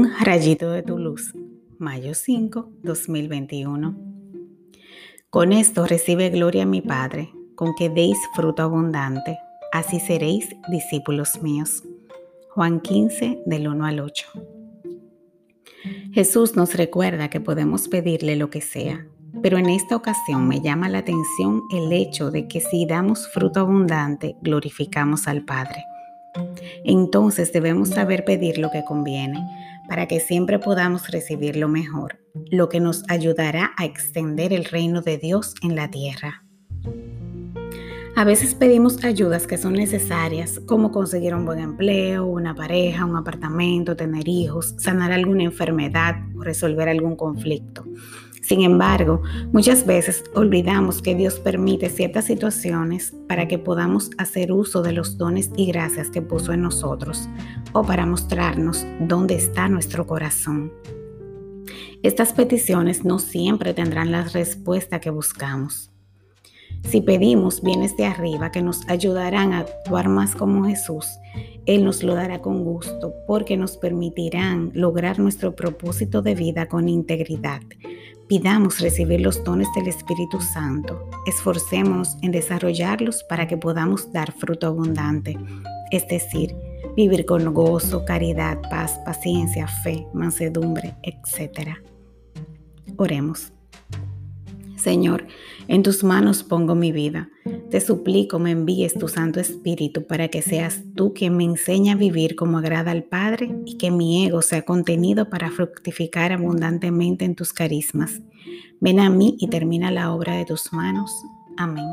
Un rayito de tu luz, mayo 5, 2021. Con esto recibe gloria mi Padre, con que deis fruto abundante, así seréis discípulos míos. Juan 15, del 1 al 8. Jesús nos recuerda que podemos pedirle lo que sea, pero en esta ocasión me llama la atención el hecho de que si damos fruto abundante, glorificamos al Padre. Entonces debemos saber pedir lo que conviene para que siempre podamos recibir lo mejor, lo que nos ayudará a extender el reino de Dios en la tierra. A veces pedimos ayudas que son necesarias, como conseguir un buen empleo, una pareja, un apartamento, tener hijos, sanar alguna enfermedad o resolver algún conflicto. Sin embargo, muchas veces olvidamos que Dios permite ciertas situaciones para que podamos hacer uso de los dones y gracias que puso en nosotros o para mostrarnos dónde está nuestro corazón. Estas peticiones no siempre tendrán la respuesta que buscamos. Si pedimos bienes de arriba que nos ayudarán a actuar más como Jesús, Él nos lo dará con gusto porque nos permitirán lograr nuestro propósito de vida con integridad Pidamos recibir los dones del Espíritu Santo. Esforcémonos en desarrollarlos para que podamos dar fruto abundante, es decir, vivir con gozo, caridad, paz, paciencia, fe, mansedumbre, etc. Oremos. Señor, en tus manos pongo mi vida. Te suplico me envíes tu Santo Espíritu para que seas tú quien me enseñe a vivir como agrada al Padre y que mi ego sea contenido para fructificar abundantemente en tus carismas. Ven a mí y termina la obra de tus manos. Amén.